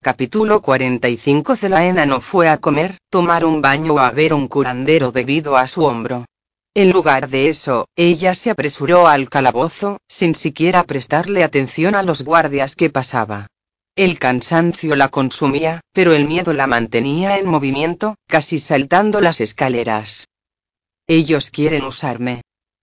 Capítulo 45 Celaena no fue a comer, tomar un baño o a ver un curandero debido a su hombro. En lugar de eso, ella se apresuró al calabozo, sin siquiera prestarle atención a los guardias que pasaba. El cansancio la consumía, pero el miedo la mantenía en movimiento, casi saltando las escaleras. Ellos quieren usarme.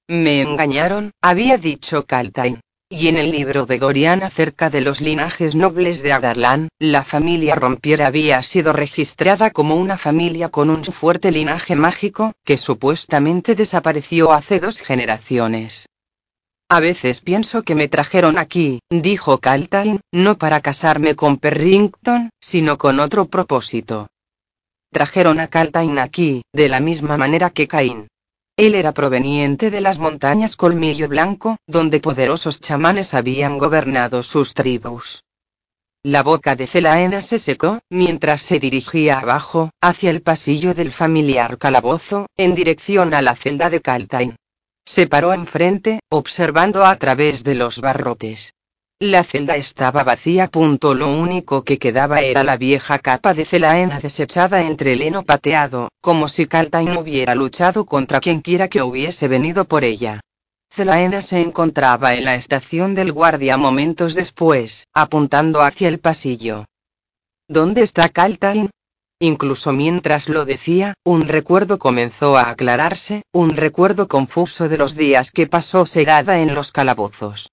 Me engañaron, había dicho Kaltain. Y en el libro de Dorian acerca de los linajes nobles de Adarlan, la familia Rompier había sido registrada como una familia con un fuerte linaje mágico, que supuestamente desapareció hace dos generaciones. A veces pienso que me trajeron aquí, dijo Kaltain, no para casarme con Perrington, sino con otro propósito. Trajeron a Kaltain aquí, de la misma manera que Cain. Él era proveniente de las montañas Colmillo Blanco, donde poderosos chamanes habían gobernado sus tribus. La boca de Celaena se secó, mientras se dirigía abajo, hacia el pasillo del familiar calabozo, en dirección a la celda de Kaltain. Se paró enfrente, observando a través de los barrotes. La celda estaba vacía. Lo único que quedaba era la vieja capa de celaena desechada entre el heno pateado, como si Kaltain hubiera luchado contra quien quiera que hubiese venido por ella. Celaena se encontraba en la estación del guardia momentos después, apuntando hacia el pasillo. ¿Dónde está Kaltain? Incluso mientras lo decía, un recuerdo comenzó a aclararse, un recuerdo confuso de los días que pasó sedada en los calabozos.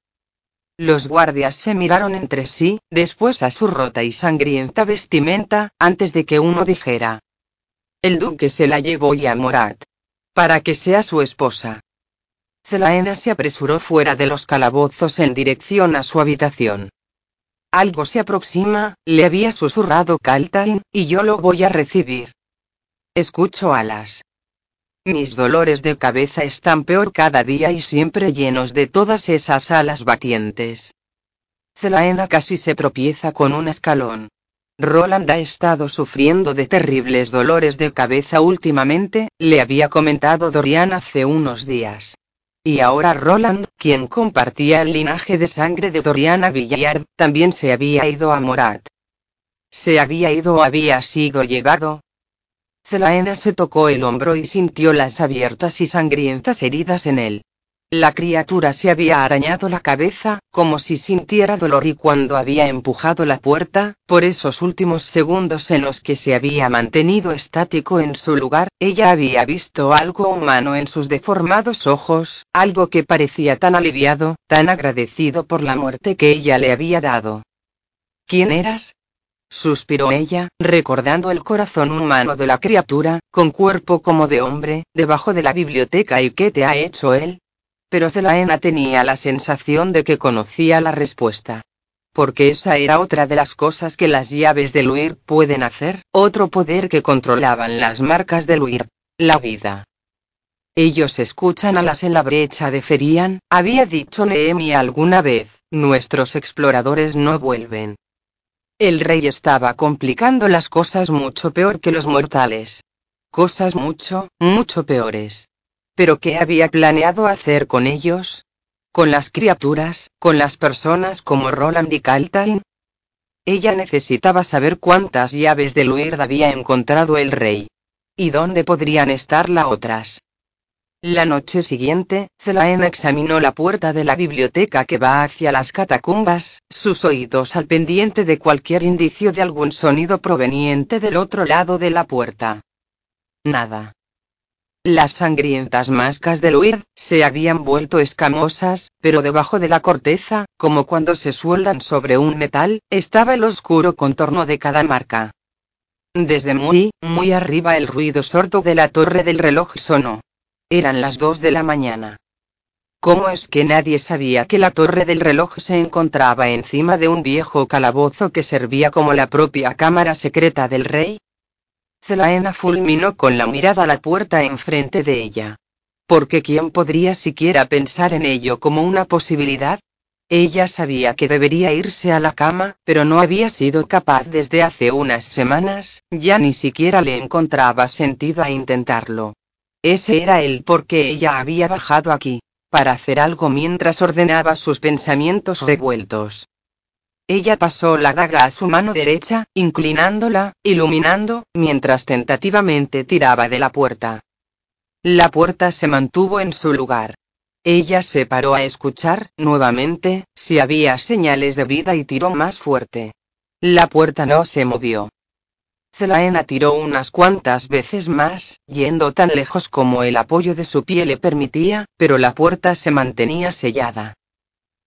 Los guardias se miraron entre sí, después a su rota y sangrienta vestimenta, antes de que uno dijera. El duque se la llevó ya a Morat. Para que sea su esposa. Zelaena se apresuró fuera de los calabozos en dirección a su habitación. Algo se aproxima, le había susurrado Kaltain, y yo lo voy a recibir. Escucho alas. Mis dolores de cabeza están peor cada día y siempre llenos de todas esas alas batientes. Zelaena casi se tropieza con un escalón. Roland ha estado sufriendo de terribles dolores de cabeza últimamente, le había comentado Dorian hace unos días. Y ahora Roland, quien compartía el linaje de sangre de Doriana Villard, también se había ido a Morat. Se había ido o había sido llevado, Zelaena se tocó el hombro y sintió las abiertas y sangrientas heridas en él. La criatura se había arañado la cabeza, como si sintiera dolor y cuando había empujado la puerta, por esos últimos segundos en los que se había mantenido estático en su lugar, ella había visto algo humano en sus deformados ojos, algo que parecía tan aliviado, tan agradecido por la muerte que ella le había dado. ¿Quién eras? Suspiró ella, recordando el corazón humano de la criatura, con cuerpo como de hombre, debajo de la biblioteca y qué te ha hecho él. Pero Zelaena tenía la sensación de que conocía la respuesta. Porque esa era otra de las cosas que las llaves del huir pueden hacer, otro poder que controlaban las marcas del huir, la vida. Ellos escuchan alas en la brecha de Ferian, había dicho Neemi alguna vez, nuestros exploradores no vuelven. El rey estaba complicando las cosas mucho peor que los mortales. Cosas mucho, mucho peores. Pero ¿qué había planeado hacer con ellos? ¿Con las criaturas, con las personas como Roland y Kaltain? Ella necesitaba saber cuántas llaves de Luird había encontrado el rey. ¿Y dónde podrían estar las otras? La noche siguiente, Zelaena examinó la puerta de la biblioteca que va hacia las catacumbas, sus oídos al pendiente de cualquier indicio de algún sonido proveniente del otro lado de la puerta. Nada. Las sangrientas mascas de Luir se habían vuelto escamosas, pero debajo de la corteza, como cuando se sueldan sobre un metal, estaba el oscuro contorno de cada marca. Desde muy, muy arriba el ruido sordo de la torre del reloj sonó. Eran las dos de la mañana. ¿Cómo es que nadie sabía que la torre del reloj se encontraba encima de un viejo calabozo que servía como la propia cámara secreta del rey? Zelaena fulminó con la mirada la puerta enfrente de ella. Porque ¿quién podría siquiera pensar en ello como una posibilidad? Ella sabía que debería irse a la cama, pero no había sido capaz desde hace unas semanas, ya ni siquiera le encontraba sentido a intentarlo. Ese era el por qué ella había bajado aquí para hacer algo mientras ordenaba sus pensamientos revueltos. Ella pasó la daga a su mano derecha, inclinándola, iluminando, mientras tentativamente tiraba de la puerta. La puerta se mantuvo en su lugar. Ella se paró a escuchar, nuevamente, si había señales de vida y tiró más fuerte. La puerta no se movió. Zelaena tiró unas cuantas veces más, yendo tan lejos como el apoyo de su pie le permitía, pero la puerta se mantenía sellada.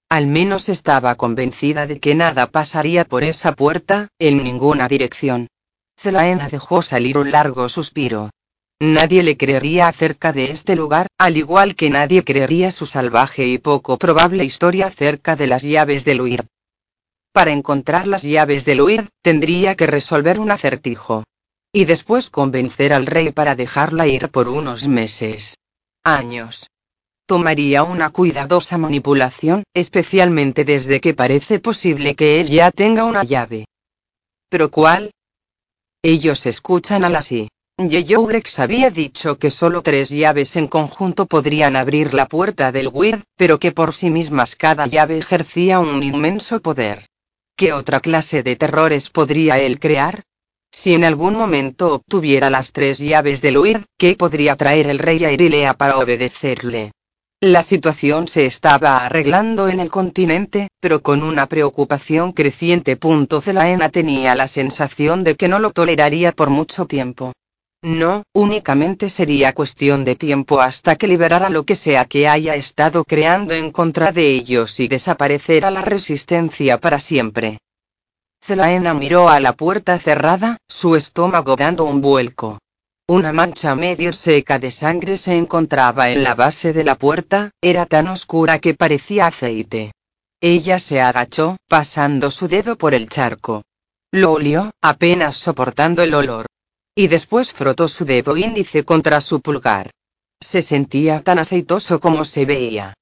Al menos estaba convencida de que nada pasaría por esa puerta, en ninguna dirección. Zelaena dejó salir un largo suspiro. Nadie le creería acerca de este lugar, al igual que nadie creería su salvaje y poco probable historia acerca de las llaves del huir. Para encontrar las llaves del huir, tendría que resolver un acertijo. Y después convencer al rey para dejarla ir por unos meses. Años. Tomaría una cuidadosa manipulación, especialmente desde que parece posible que él ya tenga una llave. ¿Pero cuál? Ellos escuchan a la sí. Yeyoulex había dicho que solo tres llaves en conjunto podrían abrir la puerta del Weird, pero que por sí mismas cada llave ejercía un inmenso poder. ¿Qué otra clase de terrores podría él crear? Si en algún momento obtuviera las tres llaves del huir, ¿qué podría traer el rey a Irilea para obedecerle? La situación se estaba arreglando en el continente, pero con una preocupación creciente. Zelaena tenía la sensación de que no lo toleraría por mucho tiempo. No, únicamente sería cuestión de tiempo hasta que liberara lo que sea que haya estado creando en contra de ellos y desapareciera la resistencia para siempre. Zelaena miró a la puerta cerrada, su estómago dando un vuelco. Una mancha medio seca de sangre se encontraba en la base de la puerta, era tan oscura que parecía aceite. Ella se agachó, pasando su dedo por el charco. Lo olió, apenas soportando el olor y después frotó su dedo índice contra su pulgar. Se sentía tan aceitoso como se veía.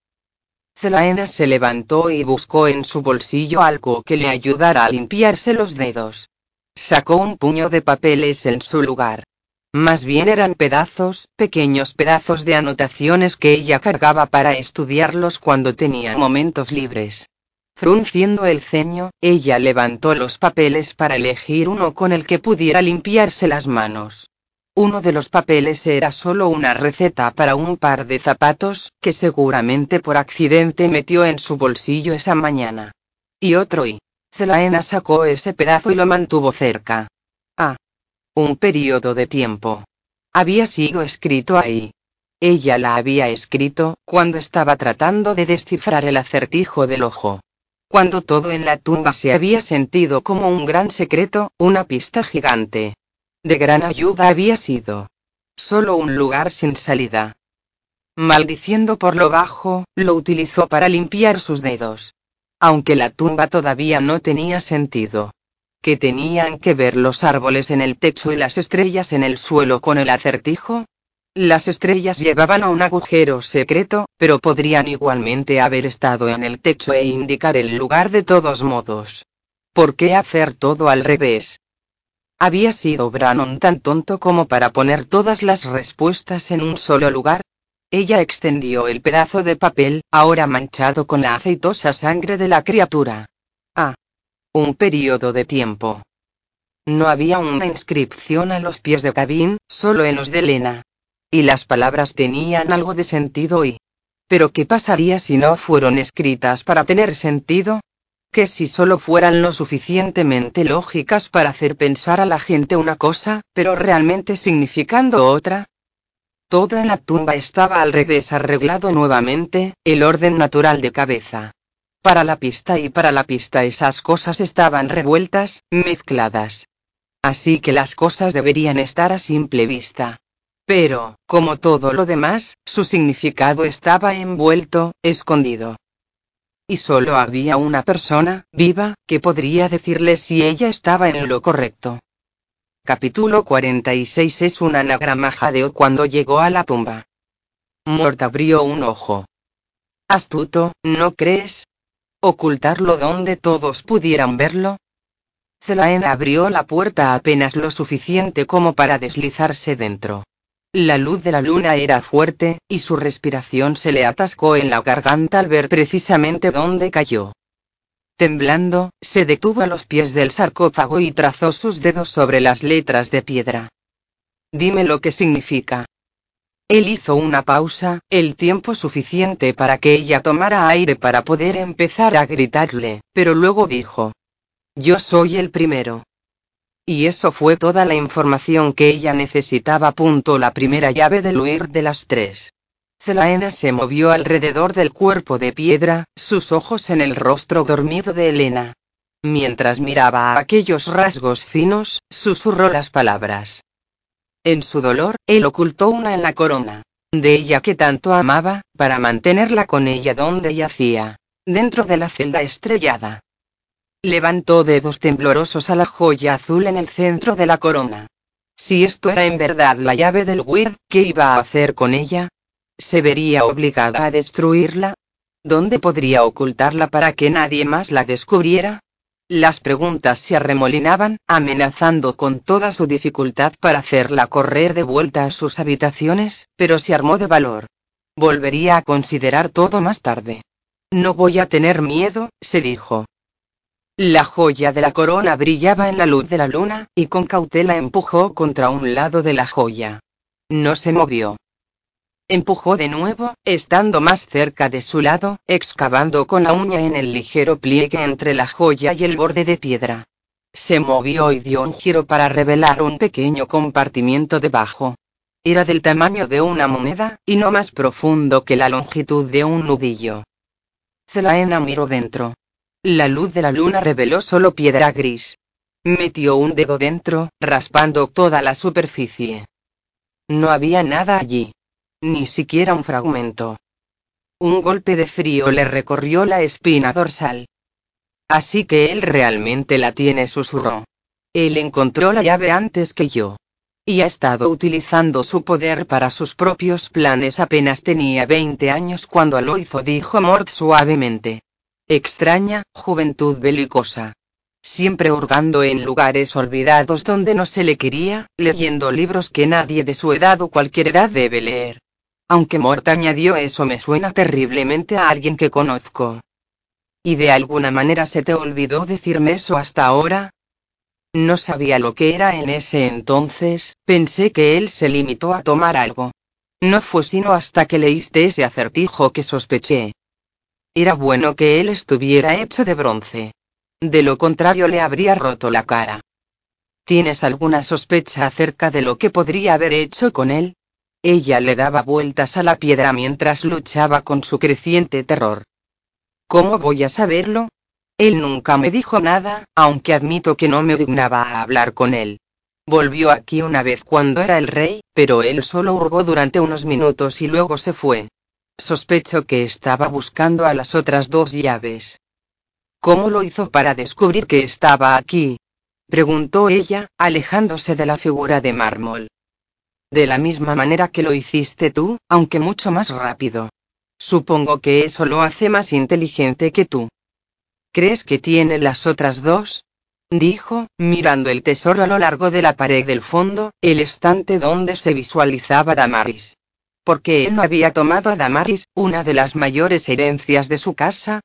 Zelaena se levantó y buscó en su bolsillo algo que le ayudara a limpiarse los dedos. Sacó un puño de papeles en su lugar. Más bien eran pedazos, pequeños pedazos de anotaciones que ella cargaba para estudiarlos cuando tenía momentos libres. Frunciendo el ceño, ella levantó los papeles para elegir uno con el que pudiera limpiarse las manos. Uno de los papeles era solo una receta para un par de zapatos, que seguramente por accidente metió en su bolsillo esa mañana. Y otro y. Zelaena sacó ese pedazo y lo mantuvo cerca. Ah. Un periodo de tiempo. Había sido escrito ahí. Ella la había escrito, cuando estaba tratando de descifrar el acertijo del ojo cuando todo en la tumba se había sentido como un gran secreto, una pista gigante. De gran ayuda había sido. Solo un lugar sin salida. Maldiciendo por lo bajo, lo utilizó para limpiar sus dedos. Aunque la tumba todavía no tenía sentido. ¿Qué tenían que ver los árboles en el techo y las estrellas en el suelo con el acertijo? Las estrellas llevaban a un agujero secreto, pero podrían igualmente haber estado en el techo e indicar el lugar de todos modos. ¿Por qué hacer todo al revés? ¿Había sido Brannon tan tonto como para poner todas las respuestas en un solo lugar? Ella extendió el pedazo de papel, ahora manchado con la aceitosa sangre de la criatura. Ah. Un periodo de tiempo. No había una inscripción a los pies de Cabin, solo en los de Lena y las palabras tenían algo de sentido y... Pero ¿qué pasaría si no fueron escritas para tener sentido? ¿Que si solo fueran lo suficientemente lógicas para hacer pensar a la gente una cosa, pero realmente significando otra? Todo en la tumba estaba al revés arreglado nuevamente, el orden natural de cabeza. Para la pista y para la pista esas cosas estaban revueltas, mezcladas. Así que las cosas deberían estar a simple vista. Pero, como todo lo demás, su significado estaba envuelto, escondido. Y solo había una persona, viva, que podría decirle si ella estaba en lo correcto. Capítulo 46 es un anagrama jadeo cuando llegó a la tumba. Mort abrió un ojo. Astuto, ¿no crees? ¿Ocultarlo donde todos pudieran verlo? Zelaen abrió la puerta apenas lo suficiente como para deslizarse dentro. La luz de la luna era fuerte, y su respiración se le atascó en la garganta al ver precisamente dónde cayó. Temblando, se detuvo a los pies del sarcófago y trazó sus dedos sobre las letras de piedra. Dime lo que significa. Él hizo una pausa, el tiempo suficiente para que ella tomara aire para poder empezar a gritarle, pero luego dijo. Yo soy el primero. Y eso fue toda la información que ella necesitaba. Punto la primera llave del huir de las tres. Zelaena se movió alrededor del cuerpo de piedra, sus ojos en el rostro dormido de Elena. Mientras miraba a aquellos rasgos finos, susurró las palabras. En su dolor, él ocultó una en la corona. De ella que tanto amaba, para mantenerla con ella donde yacía. Dentro de la celda estrellada. Levantó dedos temblorosos a la joya azul en el centro de la corona. Si esto era en verdad la llave del Weird, ¿qué iba a hacer con ella? ¿Se vería obligada a destruirla? ¿Dónde podría ocultarla para que nadie más la descubriera? Las preguntas se arremolinaban, amenazando con toda su dificultad para hacerla correr de vuelta a sus habitaciones, pero se armó de valor. Volvería a considerar todo más tarde. No voy a tener miedo, se dijo. La joya de la corona brillaba en la luz de la luna, y con cautela empujó contra un lado de la joya. No se movió. Empujó de nuevo, estando más cerca de su lado, excavando con la uña en el ligero pliegue entre la joya y el borde de piedra. Se movió y dio un giro para revelar un pequeño compartimiento debajo. Era del tamaño de una moneda, y no más profundo que la longitud de un nudillo. Zelaena miró dentro. La luz de la luna reveló solo piedra gris. Metió un dedo dentro, raspando toda la superficie. No había nada allí. Ni siquiera un fragmento. Un golpe de frío le recorrió la espina dorsal. Así que él realmente la tiene, susurró. Él encontró la llave antes que yo. Y ha estado utilizando su poder para sus propios planes. Apenas tenía 20 años cuando lo hizo, dijo Mort suavemente. Extraña, juventud belicosa. Siempre hurgando en lugares olvidados donde no se le quería, leyendo libros que nadie de su edad o cualquier edad debe leer. Aunque Mort añadió eso me suena terriblemente a alguien que conozco. ¿Y de alguna manera se te olvidó decirme eso hasta ahora? No sabía lo que era en ese entonces, pensé que él se limitó a tomar algo. No fue sino hasta que leíste ese acertijo que sospeché. Era bueno que él estuviera hecho de bronce. De lo contrario le habría roto la cara. ¿Tienes alguna sospecha acerca de lo que podría haber hecho con él? Ella le daba vueltas a la piedra mientras luchaba con su creciente terror. ¿Cómo voy a saberlo? Él nunca me dijo nada, aunque admito que no me dignaba a hablar con él. Volvió aquí una vez cuando era el rey, pero él solo hurgó durante unos minutos y luego se fue. Sospecho que estaba buscando a las otras dos llaves. ¿Cómo lo hizo para descubrir que estaba aquí? preguntó ella, alejándose de la figura de mármol. De la misma manera que lo hiciste tú, aunque mucho más rápido. Supongo que eso lo hace más inteligente que tú. ¿Crees que tiene las otras dos? dijo, mirando el tesoro a lo largo de la pared del fondo, el estante donde se visualizaba Damaris. Porque él no había tomado a Damaris, una de las mayores herencias de su casa?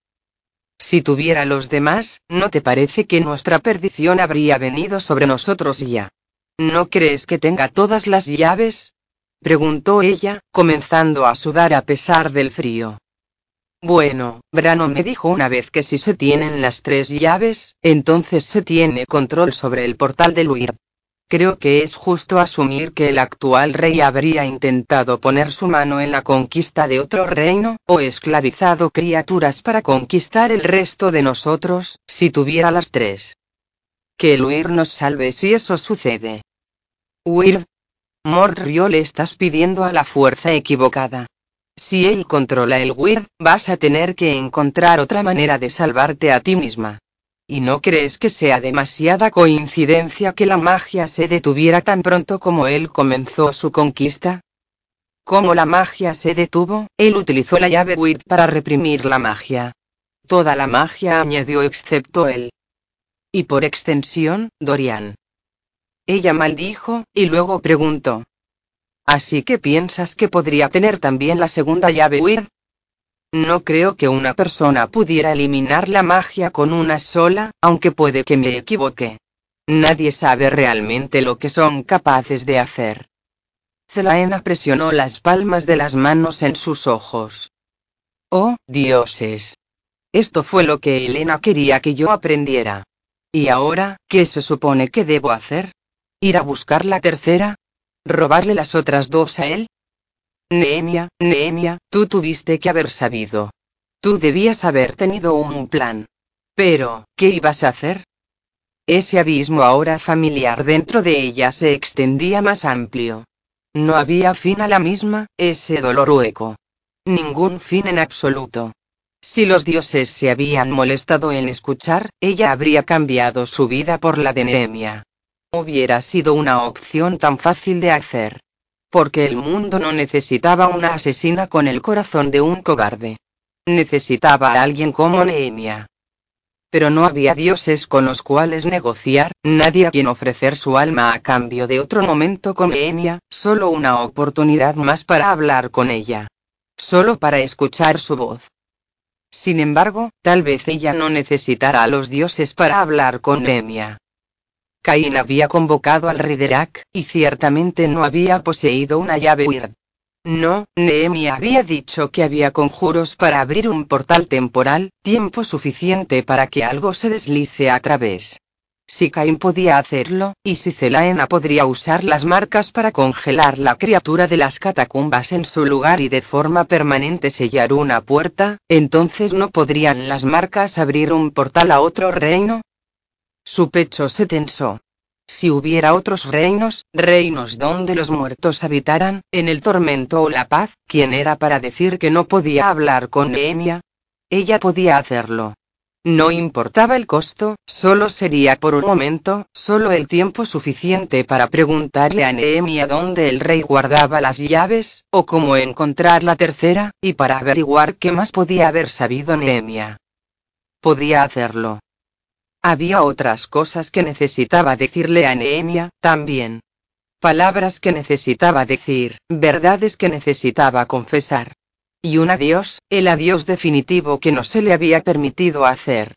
Si tuviera los demás, ¿no te parece que nuestra perdición habría venido sobre nosotros ya? ¿No crees que tenga todas las llaves? preguntó ella, comenzando a sudar a pesar del frío. Bueno, Brano me dijo una vez que si se tienen las tres llaves, entonces se tiene control sobre el portal de Luir. Creo que es justo asumir que el actual rey habría intentado poner su mano en la conquista de otro reino, o esclavizado criaturas para conquistar el resto de nosotros, si tuviera las tres. Que Luir nos salve si eso sucede. Weird. Morrio le estás pidiendo a la fuerza equivocada. Si él controla el Weird, vas a tener que encontrar otra manera de salvarte a ti misma. ¿Y no crees que sea demasiada coincidencia que la magia se detuviera tan pronto como él comenzó su conquista? Como la magia se detuvo, él utilizó la llave Weird para reprimir la magia. Toda la magia añadió excepto él. Y por extensión, Dorian. Ella maldijo, y luego preguntó. ¿Así que piensas que podría tener también la segunda llave Weird? No creo que una persona pudiera eliminar la magia con una sola, aunque puede que me equivoque. Nadie sabe realmente lo que son capaces de hacer. Zelaena presionó las palmas de las manos en sus ojos. Oh, dioses. Esto fue lo que Elena quería que yo aprendiera. ¿Y ahora, qué se supone que debo hacer? ¿Ir a buscar la tercera? ¿Robarle las otras dos a él? Nehemia, Nehemia, tú tuviste que haber sabido. Tú debías haber tenido un plan. Pero, ¿qué ibas a hacer? Ese abismo ahora familiar dentro de ella se extendía más amplio. No había fin a la misma, ese dolor hueco. Ningún fin en absoluto. Si los dioses se habían molestado en escuchar, ella habría cambiado su vida por la de Nehemia. Hubiera sido una opción tan fácil de hacer porque el mundo no necesitaba una asesina con el corazón de un cobarde. Necesitaba a alguien como Nehemia. Pero no había dioses con los cuales negociar, nadie a quien ofrecer su alma a cambio de otro momento con Nehemia, solo una oportunidad más para hablar con ella. Solo para escuchar su voz. Sin embargo, tal vez ella no necesitara a los dioses para hablar con Nehemia. Caín había convocado al Riderac, y ciertamente no había poseído una llave Weird. No, Nehemia había dicho que había conjuros para abrir un portal temporal, tiempo suficiente para que algo se deslice a través. Si Caín podía hacerlo, y si Zelaena podría usar las marcas para congelar la criatura de las catacumbas en su lugar y de forma permanente sellar una puerta, entonces no podrían las marcas abrir un portal a otro reino, su pecho se tensó. Si hubiera otros reinos, reinos donde los muertos habitaran, en el tormento o la paz, ¿quién era para decir que no podía hablar con Nehemia? Ella podía hacerlo. No importaba el costo, solo sería por un momento, solo el tiempo suficiente para preguntarle a Nehemia dónde el rey guardaba las llaves, o cómo encontrar la tercera, y para averiguar qué más podía haber sabido Nehemia. Podía hacerlo. Había otras cosas que necesitaba decirle a Nehemia, también. Palabras que necesitaba decir, verdades que necesitaba confesar. Y un adiós, el adiós definitivo que no se le había permitido hacer.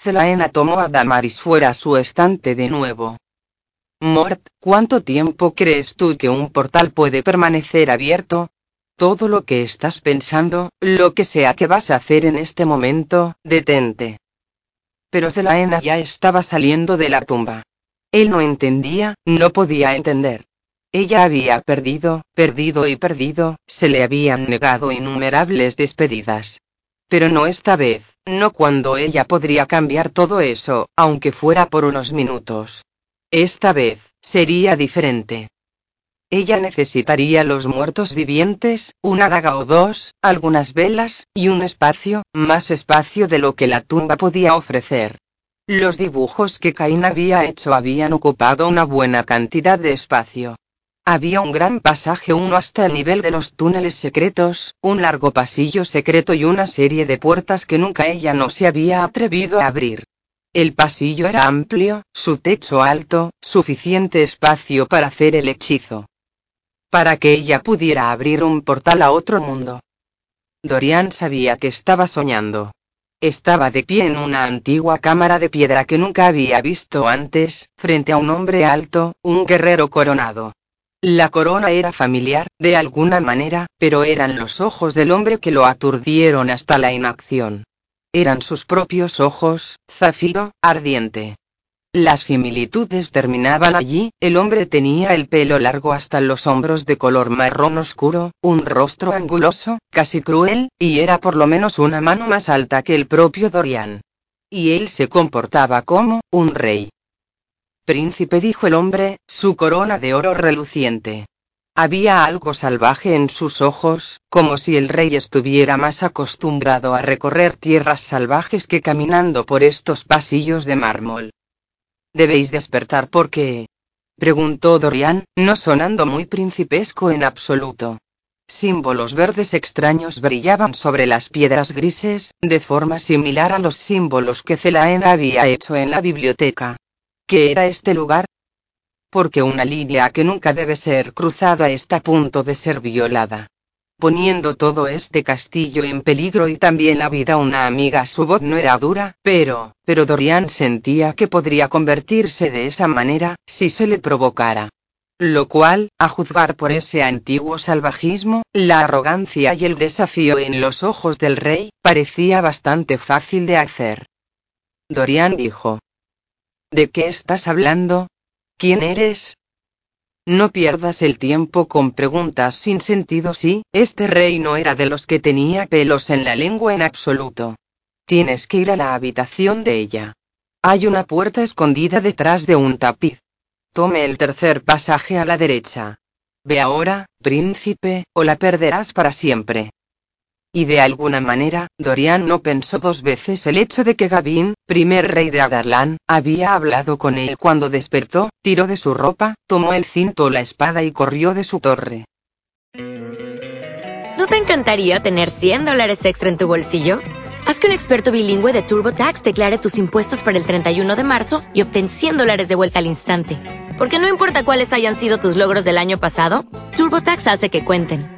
Zelaena tomó a Damaris fuera a su estante de nuevo. Mort, ¿cuánto tiempo crees tú que un portal puede permanecer abierto? Todo lo que estás pensando, lo que sea que vas a hacer en este momento, detente. Pero Zelaena ya estaba saliendo de la tumba. Él no entendía, no podía entender. Ella había perdido, perdido y perdido, se le habían negado innumerables despedidas. Pero no esta vez, no cuando ella podría cambiar todo eso, aunque fuera por unos minutos. Esta vez, sería diferente. Ella necesitaría los muertos vivientes, una daga o dos, algunas velas, y un espacio, más espacio de lo que la tumba podía ofrecer. Los dibujos que Caín había hecho habían ocupado una buena cantidad de espacio. Había un gran pasaje uno hasta el nivel de los túneles secretos, un largo pasillo secreto y una serie de puertas que nunca ella no se había atrevido a abrir. El pasillo era amplio, su techo alto, suficiente espacio para hacer el hechizo para que ella pudiera abrir un portal a otro mundo. Dorian sabía que estaba soñando. Estaba de pie en una antigua cámara de piedra que nunca había visto antes, frente a un hombre alto, un guerrero coronado. La corona era familiar, de alguna manera, pero eran los ojos del hombre que lo aturdieron hasta la inacción. Eran sus propios ojos, zafiro, ardiente. Las similitudes terminaban allí, el hombre tenía el pelo largo hasta los hombros de color marrón oscuro, un rostro anguloso, casi cruel, y era por lo menos una mano más alta que el propio Dorian. Y él se comportaba como, un rey. Príncipe dijo el hombre, su corona de oro reluciente. Había algo salvaje en sus ojos, como si el rey estuviera más acostumbrado a recorrer tierras salvajes que caminando por estos pasillos de mármol. Debéis despertar porque... preguntó Dorian, no sonando muy principesco en absoluto. Símbolos verdes extraños brillaban sobre las piedras grises, de forma similar a los símbolos que Celaen había hecho en la biblioteca. ¿Qué era este lugar? Porque una línea que nunca debe ser cruzada está a punto de ser violada. Poniendo todo este castillo en peligro y también la vida una amiga su voz no era dura, pero, pero Dorian sentía que podría convertirse de esa manera, si se le provocara. Lo cual, a juzgar por ese antiguo salvajismo, la arrogancia y el desafío en los ojos del rey, parecía bastante fácil de hacer. Dorian dijo. ¿De qué estás hablando? ¿Quién eres? No pierdas el tiempo con preguntas sin sentido sí, este rey no era de los que tenía pelos en la lengua en absoluto. Tienes que ir a la habitación de ella. Hay una puerta escondida detrás de un tapiz. Tome el tercer pasaje a la derecha. Ve ahora, príncipe, o la perderás para siempre. Y de alguna manera, Dorian no pensó dos veces el hecho de que Gavin, primer rey de Adarlan, había hablado con él cuando despertó, tiró de su ropa, tomó el cinto o la espada y corrió de su torre. ¿No te encantaría tener 100 dólares extra en tu bolsillo? Haz que un experto bilingüe de TurboTax declare tus impuestos para el 31 de marzo y obtén 100 dólares de vuelta al instante. Porque no importa cuáles hayan sido tus logros del año pasado, TurboTax hace que cuenten